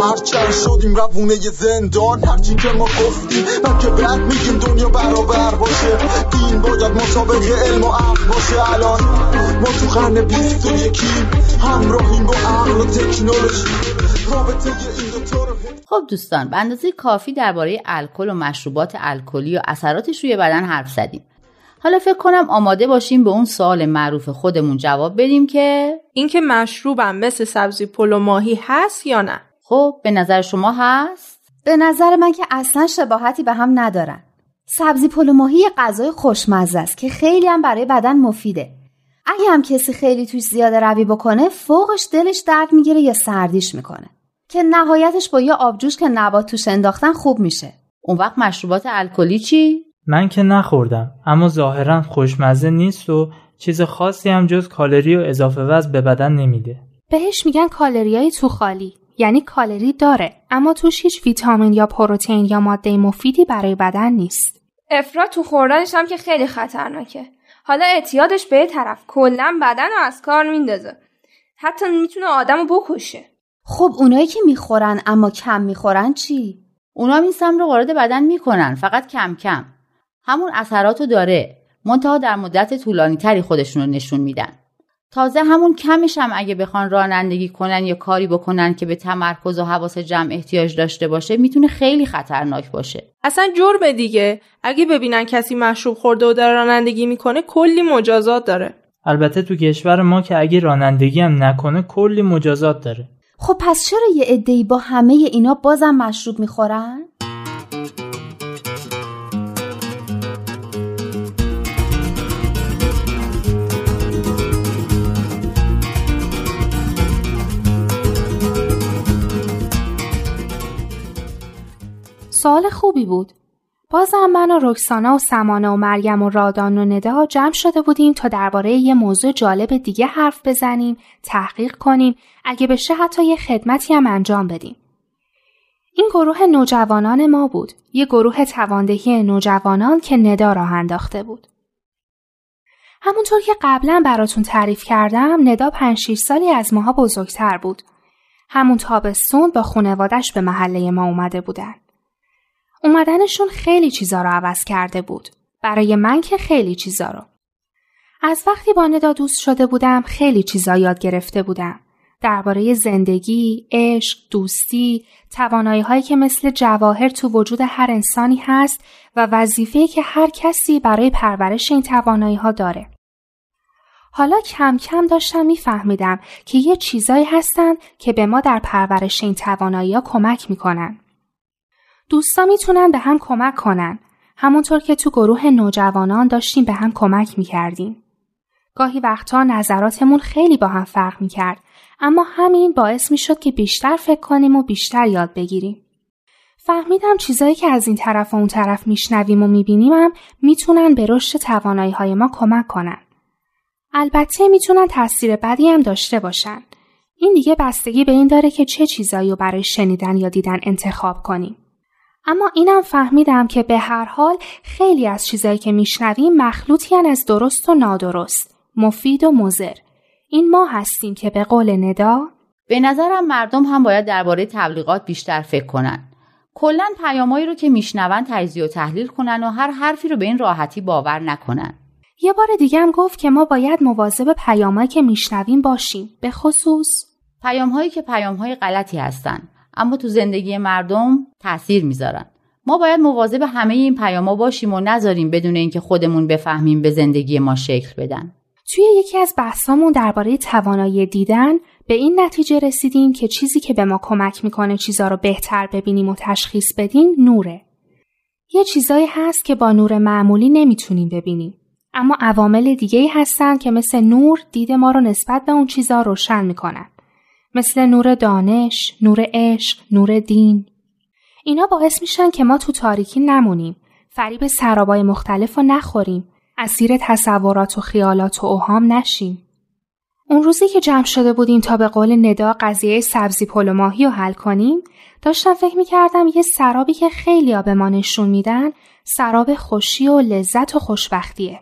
هرچند شدیم روونه زندان هرچی که ما گفتیم که بعد میگیم دنیا برابر باشه. دین باید مطابق علم و عقل باشه. الان ما تو قرن بیست و یکیم همراهیم با عقل و تکنولوژی. رابطه این خب دوستان به اندازه کافی درباره الکل و مشروبات الکلی و اثراتش روی بدن حرف زدیم. حالا فکر کنم آماده باشیم به اون سوال معروف خودمون جواب بدیم که اینکه مشروبم مثل سبزی پلو ماهی هست یا نه. خب به نظر شما هست؟ به نظر من که اصلا شباهتی به هم ندارن. سبزی پلو ماهی غذای خوشمزه است که خیلی هم برای بدن مفیده. اگه هم کسی خیلی توش زیاده روی بکنه فوقش دلش درد می‌گیره یا سردیش می‌کنه. که نهایتش با یه آبجوش که نبات توش انداختن خوب میشه. اون وقت مشروبات الکلی چی؟ من که نخوردم اما ظاهرا خوشمزه نیست و چیز خاصی هم جز کالری و اضافه وزن به بدن نمیده. بهش میگن کالریای تو خالی. یعنی کالری داره اما توش هیچ ویتامین یا پروتئین یا ماده مفیدی برای بدن نیست. افراد تو خوردنش هم که خیلی خطرناکه. حالا اعتیادش به طرف کلا بدن رو از کار میندازه. حتی می‌تونه آدم رو بکشه. خب اونایی که می‌خورن اما کم می‌خورن چی؟ اونا این سم رو وارد بدن می‌کنن فقط کم کم. همون اثراتو داره. منتها در مدت طولانی تری خودشون رو نشون میدن. تازه همون کمش هم اگه بخوان رانندگی کنن یا کاری بکنن که به تمرکز و حواس جمع احتیاج داشته باشه می‌تونه خیلی خطرناک باشه. اصلا جرم دیگه. اگه ببینن کسی مشروب خورده و داره رانندگی می‌کنه کلی مجازات داره. البته تو کشور ما که اگه رانندگی هم نکنه کلی مجازات داره. خب پس چرا یه عده‌ای با همه اینا بازم مشروب می‌خورن؟ سوال خوبی بود. بازم من و رکسانا و سمانه و مریم و رادان و ندا جمع شده بودیم تا درباره یه موضوع جالب دیگه حرف بزنیم، تحقیق کنیم، اگه بشه حتی یه خدمتی هم انجام بدیم. این گروه نوجوانان ما بود، یه گروه تواندهی نوجوانان که ندا راه انداخته بود. همونطور که قبلا براتون تعریف کردم ندا 5 سالی از ماها بزرگتر بود. همون تابستون با خونوادش به محله ما اومده بودن. اومدنشون خیلی چیزا رو عوض کرده بود. برای من که خیلی چیزا رو. از وقتی با ندا دوست شده بودم خیلی چیزا یاد گرفته بودم. درباره زندگی، عشق، دوستی، توانایی هایی که مثل جواهر تو وجود هر انسانی هست و وظیفه‌ای که هر کسی برای پرورش این توانایی ها داره. حالا کم کم داشتم میفهمیدم که یه چیزایی هستن که به ما در پرورش این توانایی ها کمک می‌کنن. دوستا می‌تونن به هم کمک کنن. همونطور که تو گروه نوجوانان داشتیم به هم کمک می‌کردیم. گاهی وقتا نظراتمون خیلی با هم فرق می‌کرد اما همین باعث می‌شد که بیشتر فکر کنیم و بیشتر یاد بگیریم. فهمیدم چیزایی که از این طرف و اون طرف میشنویم و می‌بینیم هم می‌تونن به رشد توانایی های ما کمک کنن. البته می‌تونن تاثیر بدی هم داشته باشن. این دیگه بستگی به این داره که چه چیزایی رو برای شنیدن یا دیدن انتخاب کنیم. اما اینم فهمیدم که به هر حال خیلی از چیزایی که میشنویم مخلوطی از درست و نادرست، مفید و مزر. این ما هستیم که به قول ندا به نظرم مردم هم باید درباره تبلیغات بیشتر فکر کنن. کلا پیامایی رو که میشنون تجزیه و تحلیل کنن و هر حرفی رو به این راحتی باور نکنن. یه بار دیگه هم گفت که ما باید مواظب پیامایی که میشنویم باشیم به خصوص پیامهایی که پیامهای غلطی هستن اما تو زندگی مردم تاثیر می‌ذارن ما باید مواظب همه این پیاما باشیم و نذاریم بدون اینکه خودمون بفهمیم به زندگی ما شکل بدن توی یکی از بحثامون درباره توانایی دیدن به این نتیجه رسیدیم که چیزی که به ما کمک می‌کنه چیزا رو بهتر ببینیم و تشخیص بدیم نوره. یه چیزایی هست که با نور معمولی نمی‌تونیم ببینیم. اما عوامل دیگه هستن که مثل نور دید ما رو نسبت به اون چیزا روشن می‌کنن. مثل نور دانش، نور عشق، نور دین. اینا باعث میشن که ما تو تاریکی نمونیم. فریب سرابای مختلف رو نخوریم اسیر تصورات و خیالات و اوهام نشیم اون روزی که جمع شده بودیم تا به قول ندا قضیه سبزی پلو ماهی رو حل کنیم داشتم فکر می‌کردم یه سرابی که خیلی به ما نشون میدن سراب خوشی و لذت و خوشبختیه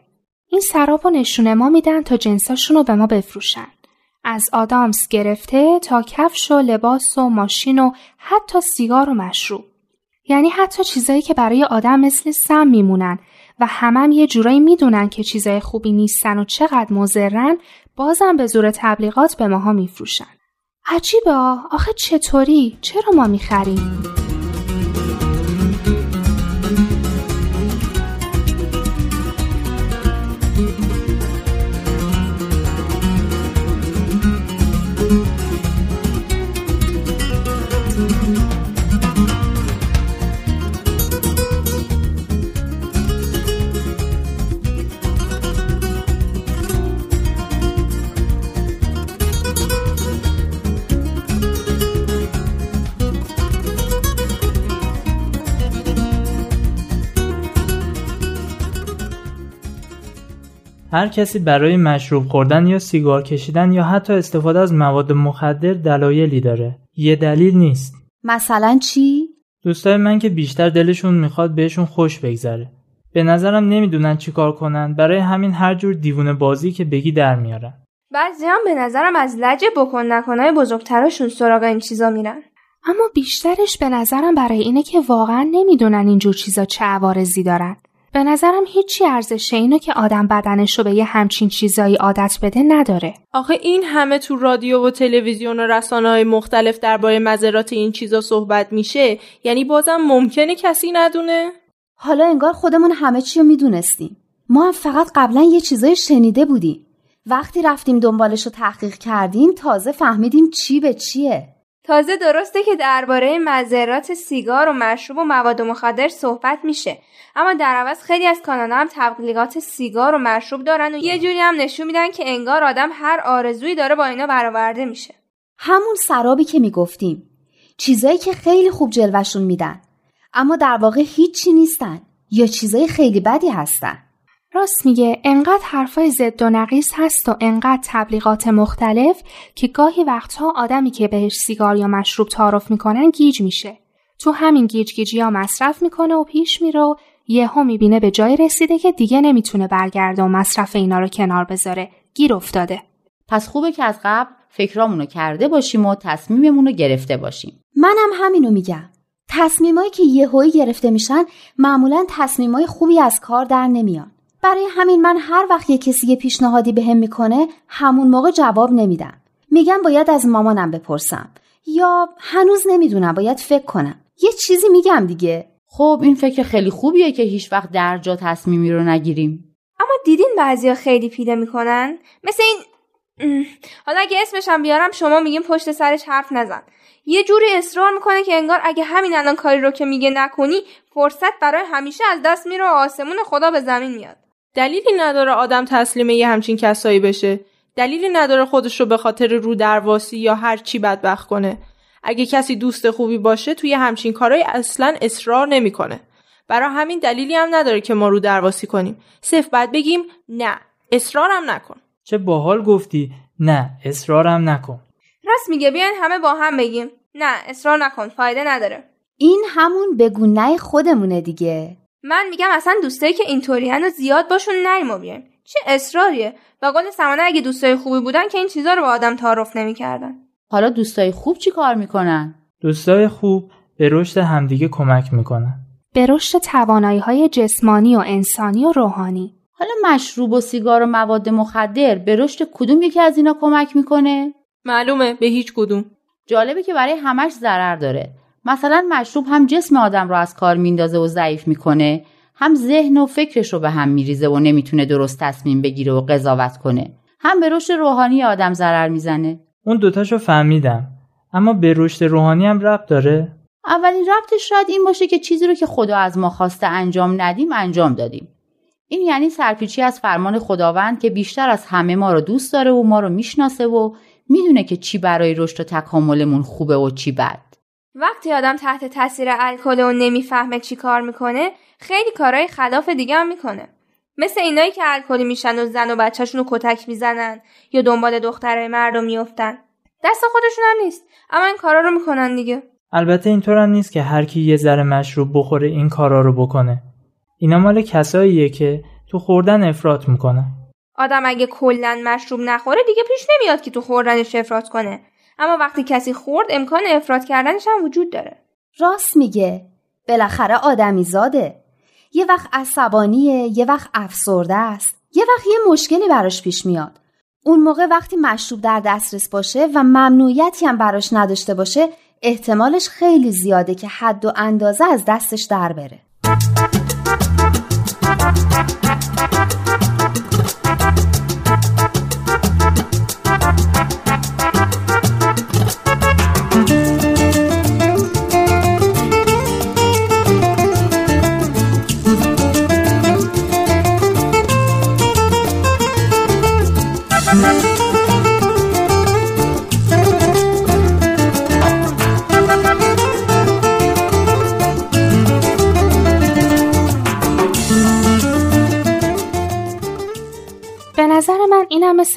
این سراب رو نشون ما میدن تا جنساشون رو به ما بفروشن از آدامس گرفته تا کفش و لباس و ماشین و حتی سیگار و مشروب یعنی حتی چیزایی که برای آدم مثل سم میمونن و همم یه جورایی می‌دونن که چیزای خوبی نیستن و چقدر مزرن بازم به زور تبلیغات به ماها میفروشن. عجیبه آخه چطوری؟ چرا ما می‌خریم؟ هر کسی برای مشروب خوردن یا سیگار کشیدن یا حتی استفاده از مواد مخدر دلایلی داره. یه دلیل نیست. مثلا چی؟ دوستای من که بیشتر دلشون می‌خواد بهشون خوش بگذره. به نظرم نمی‌دونن چیکار کنن برای همین هر جور دیوونه بازی که بگی در میارن. بعضی هم به نظرم از لج بکن نکنای بزرگتراشون سراغ این چیزا میرن. اما بیشترش به نظرم برای اینه که واقعا نمی‌دونن اینجور چیزا چه عوارضی دارن. به نظرم هیچی ارزش اینو که آدم بدنش رو به یه همچین چیزایی عادت بده نداره. آخه این همه تو رادیو و تلویزیون و رسانه های مختلف درباره مذرات این چیزا صحبت میشه یعنی بازم ممکنه کسی ندونه؟ حالا انگار خودمون همه چی رو می‌دونستیم. ما هم فقط قبلا یه چیزای شنیده بودیم. وقتی رفتیم دنبالش رو تحقیق کردیم تازه فهمیدیم چی به چیه. تازه درسته که درباره مذرات سیگار و مشروب و مواد مخدر صحبت میشه. اما در عوض خیلی از کانالا هم تبلیغات سیگار و مشروب دارن و یه جوری هم نشون میدن که انگار آدم هر آرزویی داره با اینا برآورده میشه. همون سرابی که می‌گفتیم. چیزایی که خیلی خوب جلوشون میدن. اما در واقع هیچی نیستن. یا چیزای خیلی بدی هستن. راست میگه انقدر حرفای زد و نقیس هست و انقدر تبلیغات مختلف که گاهی وقتها آدمی که بهش سیگار یا مشروب تعارف می‌کنن گیج میشه. تو همین گیج گیجی ها مصرف می‌کنه و پیش میره و یهو می‌بینه به جای رسیده که دیگه نمی‌تونه برگرده و مصرف اینا رو کنار بذاره. گیر افتاده. پس خوبه که از قبل فکرامونو کرده باشیم و تصمیممون رو گرفته باشیم. منم همینو میگم. تصمیمایی که یهویی گرفته میشن معمولا تصمیمای خوبی از کار در نمیان. برای همین من هر وقت یه کسی یه پیشنهادی بهم می‌کنه همون موقع جواب نمیدم. میگم باید از مامانم بپرسم. یا هنوز نمی‌دونم باید فکر کنم. یه چیزی میگم دیگه. خب این فکر خیلی خوبیه که هیچ وقت در جا تصمیمی رو نگیریم. اما دیدین بعضیا خیلی پیله می‌کنن؟ مثل این حالا اگه اسمشم بیارم شما میگیم پشت سرش حرف نزن. یه جوری اصرار می‌کنه که انگار اگه همین الان کاری رو که میگه نکنی فرصت برای همیشه از دست میره و آسمون خدا به زمین میاد. دلیلی نداره آدم تسلیم یه همچین کسایی بشه. دلیلی نداره خودش رو به خاطر رو درواسی یا هر چی بدبخت کنه. اگه کسی دوست خوبی باشه توی همچین کارای اصلا اصرار نمی‌کنه. برای همین دلیلی هم نداره که ما رو درواسی کنیم. صرف بعد بگیم نه اصرارم نکن. چه باحال گفتی. نه اصرارم نکن. راست میگه بیاین همه با هم بگیم. نه اصرار نکن فایده نداره. این همون بگونه خودمونه دیگه. من میگم اصلا دوستایی که اینطوریان و زیاد باشون نریم و بیایم. چه اصراریه. و قول سمانه اگه دوستای خوبی بودن که این چیزا رو به آدم تعارف نمی‌کردن. حالا دوستای خوب چی کار می‌کنن؟ دوستای خوب به رشد همدیگه کمک می‌کنن. به رشد توانایی های جسمانی و انسانی و روحانی. حالا مشروب و سیگار و مواد مخدر به رشد کدوم یکی از اینا کمک می‌کنه؟ معلومه به هیچ کدوم. جالبه که برای همش ضرر داره. مثلا مشروب هم جسم آدم رو از کار میندازه و ضعیف می‌کنه. هم ذهن و فکرش رو به هم میریزه و نمی‌تونه درست تصمیم بگیره و قضاوت کنه. هم به رشد روحانی آدم ضرر می‌زنه. اون دوتاشو فهمیدم. اما به رشد روحانی هم ربط داره؟ اولین ربطش شاید این باشه که چیزی رو که خدا از ما خواسته انجام ندیم انجام دادیم. این یعنی سرپیچی از فرمان خداوند که بیشتر از همه ما رو دوست داره و ما رو می‌شناسه و می‌دونه که چی برای رشد و تکاملمون خوبه و چی بد. وقتی آدم تحت تاثیر الکل و نمی‌فهمه چی کار می‌کنه خیلی کارهای خلاف دیگه هم می‌کنه. مثل اینایی که الکلی میشن و زن و بچهشون رو کتک می‌زنن یا دنبال دخترای مردم میفتن دست خودشون هم نیست اما این کارا رو می‌کنن دیگه. البته اینطور هم نیست که هر کی یه ذره مشروب بخوره این کارا رو بکنه. اینا مال کساییه که تو خوردن افراط می‌کنن آدم اگه کلا مشروب نخوره دیگه پیش نمیاد که تو خوردنش افراط کنه. اما وقتی کسی خورد امکان افراط کردنش هم وجود داره. راست میگه. بالاخره آدمی زاده. یه وقت عصبانیه یه وقت افسرده است. یه وقت یه مشکلی براش پیش میاد. اون موقع وقتی مشروب در دسترس باشه و ممنوعیتی هم براش نداشته باشه احتمالش خیلی زیاده که حد و اندازه از دستش در بره.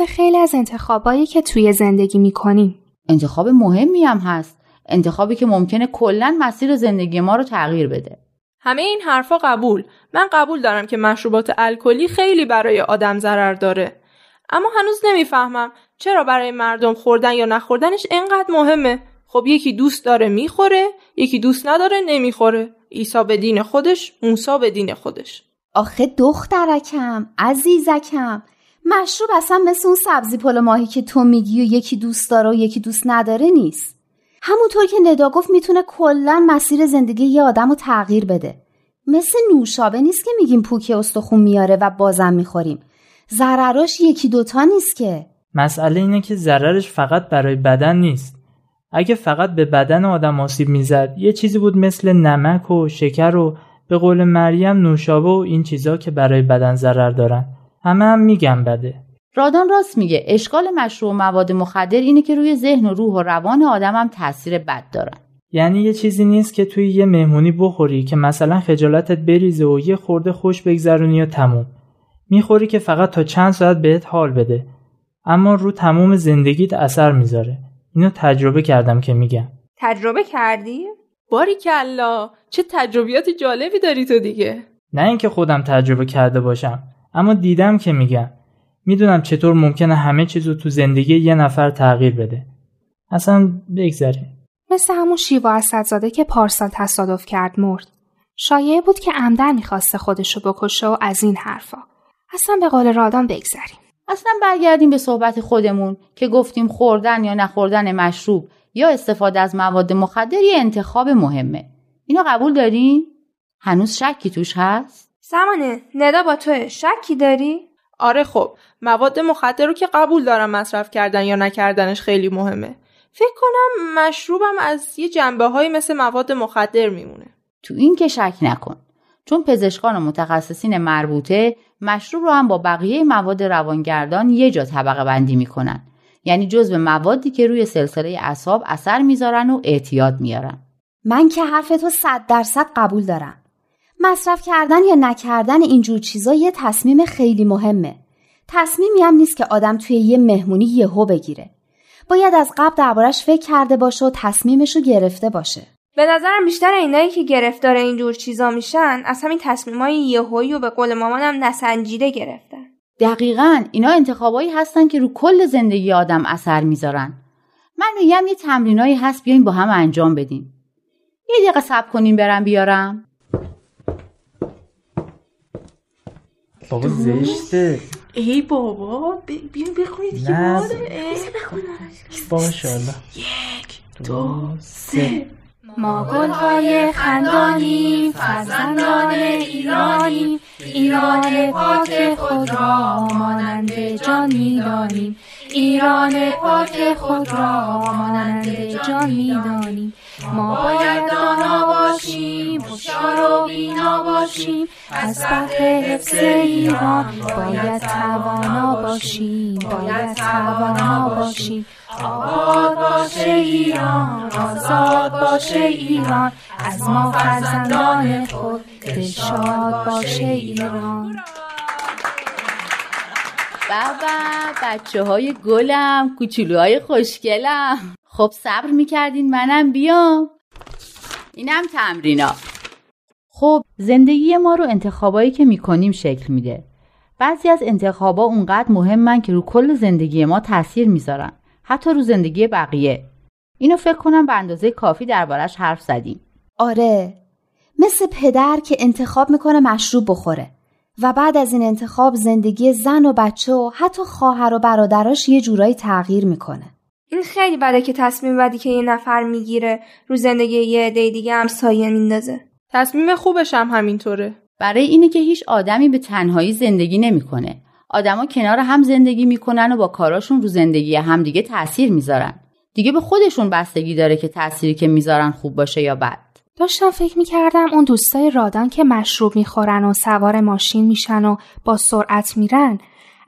مثل خیلی از انتخابایی که توی زندگی می‌کنیم. انتخاب مهمی هم هست. انتخابی که ممکنه کلا مسیر زندگی ما رو تغییر بده. همه این حرفا قبول. من قبول دارم که مشروبات الکلی خیلی برای آدم ضرر داره. اما هنوز نمی‌فهمم چرا برای مردم خوردن یا نخوردنش انقدر مهمه. خب یکی دوست داره می‌خوره یکی دوست نداره نمی‌خوره. عیسی به دین خودش موسی به دین خودش. آخه دخترکم عزیزکم. مشروب اصلا مثل اون سبزی پلو ماهی که تو میگی و یکی دوست داره و یکی دوست نداره نیست. همونطور که ندا گفت می‌تونه کلا مسیر زندگی یه آدم رو تغییر بده. مثل نوشابه نیست که میگیم پوک استخون میاره و بازم می‌خوریم. ضرراش یکی دوتا نیست که. مسئله اینه که ضررش فقط برای بدن نیست. اگه فقط به بدن آدم آسیب می‌زد یه چیزی بود مثل نمک و شکر و به قول مریم نوشابه و این چیزا که برای بدن ضرر دارن. همه هم میگن بده. رادان راست میگه. اشکال مشروب و مواد مخدر اینه که روی ذهن و روح و روان آدم هم تاثیر بد دارن. یعنی یه چیزی نیست که توی یه مهمونی بخوری که مثلا خجالتت بریزه و یه خورده خوش بگذرونی و تموم. می‌خوری که فقط تا چند ساعت بهت حال بده. اما رو تموم زندگیت اثر می‌ذاره. اینو تجربه کردم که میگم تجربه کردی؟ باری کلا چه تجربیات جالبی داری تو دیگه. نه اینکه خودم تجربه کرده باشم. اما دیدم که میگم می‌دونم چطور ممکنه همه چیز رو تو زندگی یه نفر تغییر بده اصلا بگذاریم مثل همون شیوا اسدزاده که پارسال تصادف کرد مرد. شایعه بود که عمدن می‌خواسته خودشو بکشه و از این حرفا. اصلا به قول رادان بگذریم. اصلا برگردیم به صحبت خودمون که گفتیم خوردن یا نخوردن مشروب یا استفاده از مواد مخدر یه انتخاب مهمه اینو قبول دارین هنوز شکی توش هست سمانه ندا با توه شکی داری؟ آره خب مواد مخدر رو که قبول دارم مصرف کردن یا نکردنش خیلی مهمه. فکر کنم مشروبم از یه جنبه های مثل مواد مخدر میمونه. تو این که شک نکن. چون پزشکان و متخصصین مربوطه مشروب رو هم با بقیه مواد روانگردان یه جا طبقه بندی می‌کنن. یعنی جزو موادی که روی سلسله اعصاب اثر می‌ذارن و اعتیاد میارن. من که حرفتو صد درصد قبول دارم. مصرف کردن یا نکردن اینجور چیزا یه تصمیم خیلی مهمه. تصمیمی هم نیست که آدم توی یه مهمونی یهو بگیره. باید از قبل دربارش فکر کرده باشه و تصمیمش رو گرفته باشه. به نظرم بیشتر اینایی که گرفتار اینجور چیزا میشن از همین تصمیمای یهویی و به قول مامانم نسنجیده گرفتن. دقیقا اینا انتخابایی هستن که رو کل زندگی آدم اثر می‌ذارن. من میگم یه تمرینایی هست بیاین با هم انجام بدیم. یه دقیقه صبر کنیم برم بیارم. بابا زشته. ای بابا بیا بخونید. دیگه نه مادر. باشالا یک دو سه. ما گلهای خندانیم فرزندان ایرانیم ایران پاک خود را مانند جان می‌دانیم ایران پاک خود را مانند جان می‌دانیم ما باید دانا باشیم هوشیار و بینا باشیم باشیم. از بحر حفظ ایران باید توانا باشیم باید توانا باشیم. آباد باشه ایران آزاد باشه ایران از ما فرزندان خود دلشاد باشه ایران. بابا بچه های گلم کوچولوهای خوشگلم. خب صبر می‌کردین منم بیام. اینم تمرینا خب زندگی ما رو انتخابایی که می‌کنیم شکل میده. بعضی از انتخابا اونقدر مهمن که رو کل زندگی ما تاثیر می‌ذارن. حتی رو زندگی بقیه. اینو فکر کنم به اندازه کافی دربارش حرف زدیم. آره. مثل پدر که انتخاب می‌کنه مشروب بخوره و بعد از این انتخاب زندگی زن و بچه و حتی خواهر و برادراش یه جورایی تغییر می‌کنه. این خیلی بده که تصمیم بدی که یه نفر می‌گیره رو زندگی یه عده دیگه هم سایه میندازه. تصمیم خوبش هم همینطوره. برای اینه که هیچ آدمی به تنهایی زندگی نمی‌کنه. آدما کنار هم زندگی می‌کنن و با کاراشون رو زندگی همدیگه تاثیر می‌ذارن. دیگه به خودشون بستگی داره که تأثیری که می‌ذارن خوب باشه یا بد. داشتم فکر می‌کردم اون دوستای رادان که مشروب می‌خورن و سوار ماشین میشن و با سرعت میرن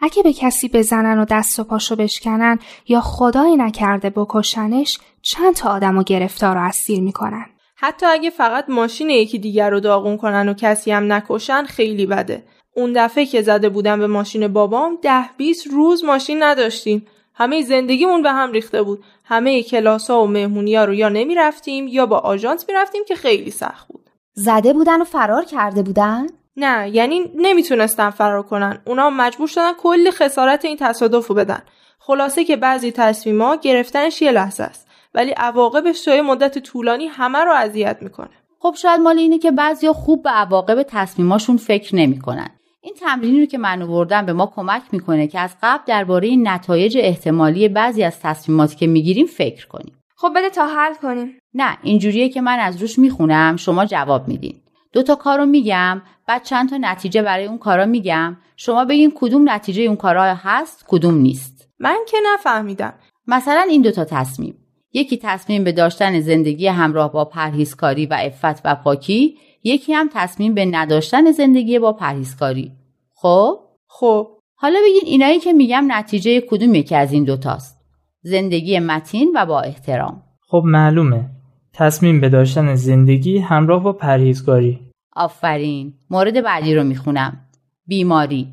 اگه به کسی بزنن و دست و پاشو بشکنن یا خدایی نکرده بکشنش چند تا آدم و گرفتار و اسیر می‌کنن. حتی اگه فقط ماشین یکی دیگر رو داغون کنن و کسی هم نکشن خیلی بده. اون دفعه که زده بودم به ماشین بابام ده 20 روز ماشین نداشتیم. همه زندگیمون به هم ریخته بود. همه کلاس ها و مهمونی ها رو یا نمی رفتیم یا با آژانس می رفتیم که خیلی سخت بود. زده بودن و فرار کرده بودن؟ نه یعنی نمی‌تونستن فرار کنن. اونا مجبور شدن کلی خسارت این تصادف رو بدن. خلاصه که بعضی تصمیما گرفتنش یه لحظه است. ولی عواقبش توی مدت طولانی همه رو اذیت می‌کنه. خب شاید مال اینه که بعضیا خوب به عواقب تصمیماشون فکر نمی‌کنن. این تمرینی رو که من آوردم به ما کمک می‌کنه که از قبل درباره نتایج احتمالی بعضی از تصمیماتی که می‌گیریم فکر کنیم. خب بده تا حل کنیم. نه اینجوریه که من از روش می‌خونم شما جواب میدین. دو تا کارو میگم بعد چند تا نتیجه برای اون کارا میگم. شما بگین کدوم نتیجه اون کارا هست کدوم نیست. من که نفهمیدم. مثلا این دوتا تصمیم. یکی تصمیم به داشتن زندگی همراه با پرهیزکاری و عفت و پاکی یکی هم تصمیم به نداشتن زندگی با پرهیزکاری. خب؟ خب. حالا بگین اینایی که میگم نتیجه کدوم یکی از این دوتاست؟ زندگی متین و با احترام. خب معلومه. تصمیم به داشتن زندگی همراه با پرهیزکاری. آفرین. مورد بعدی رو می‌خونم. بیماری.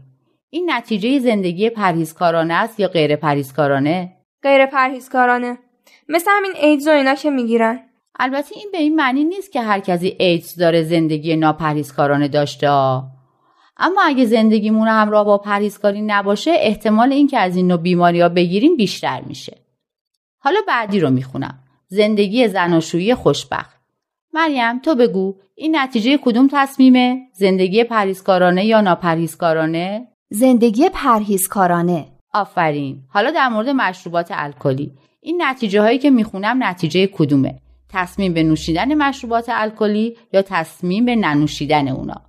این نتیجه زندگی پرهیزکارانه است یا غیر پرهیزکارانه؟ غیر پرهیزکارانه. مثل همین ایدز و اینا که می‌گیرن. البته این به این معنی نیست که هر کسی ایدز داره زندگی ناپرهیزکارانه داشته. اما اگه زندگیمون همراه با پرهیزکاری نباشه احتمال اینکه از این نوع بیماری ها بگیریم بیشتر میشه. حالا بعدی رو می‌خونم. زندگی زناشویی خوشبخت. مریم تو بگو این نتیجه کدوم تصمیمه؟ زندگی پرهیزکارانه یا ناپرهیزکارانه؟ زندگی پرهیزکارانه. آفرین. حالا در مورد مشروبات الکلی. این نتیجه هایی که می‌خونم نتیجه کدومه؟ تصمیم به نوشیدن مشروبات الکلی یا تصمیم به ننوشیدن اونا.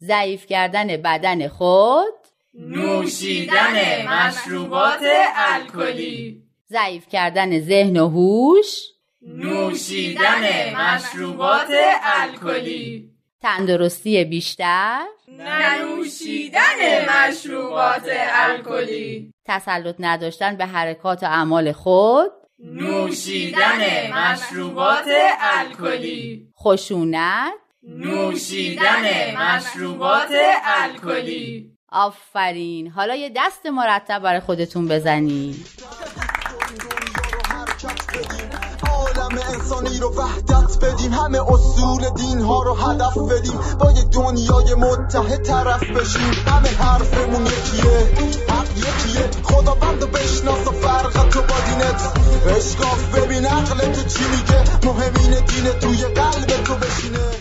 ضعیف کردن بدن خود. نوشیدن مشروبات الکلی. ضعیف کردن ذهن و هوش. نوشیدن مشروبات الکلی. تندرستی بیشتر. ننوشیدن مشروبات الکلی. تسلط نداشتن به حرکات و اعمال خود. نوشیدن مشروبات الکلی. خشونت. نوشیدن مشروبات الکلی. آفرین. حالا یه دست مرتب برای خودتون بزنید عالم انسانی رو وحدت بدیم. همه اصول دین ها رو هدف بدیم. با یه دنیای متحد طرف بشیم. همه حرفمون یکیه. یکیه خدا بند بشناس و فرق تو با دینت. اشکاف ببین عقل تو چی میگه؟ مهمین دین توی قلب تو بشینه.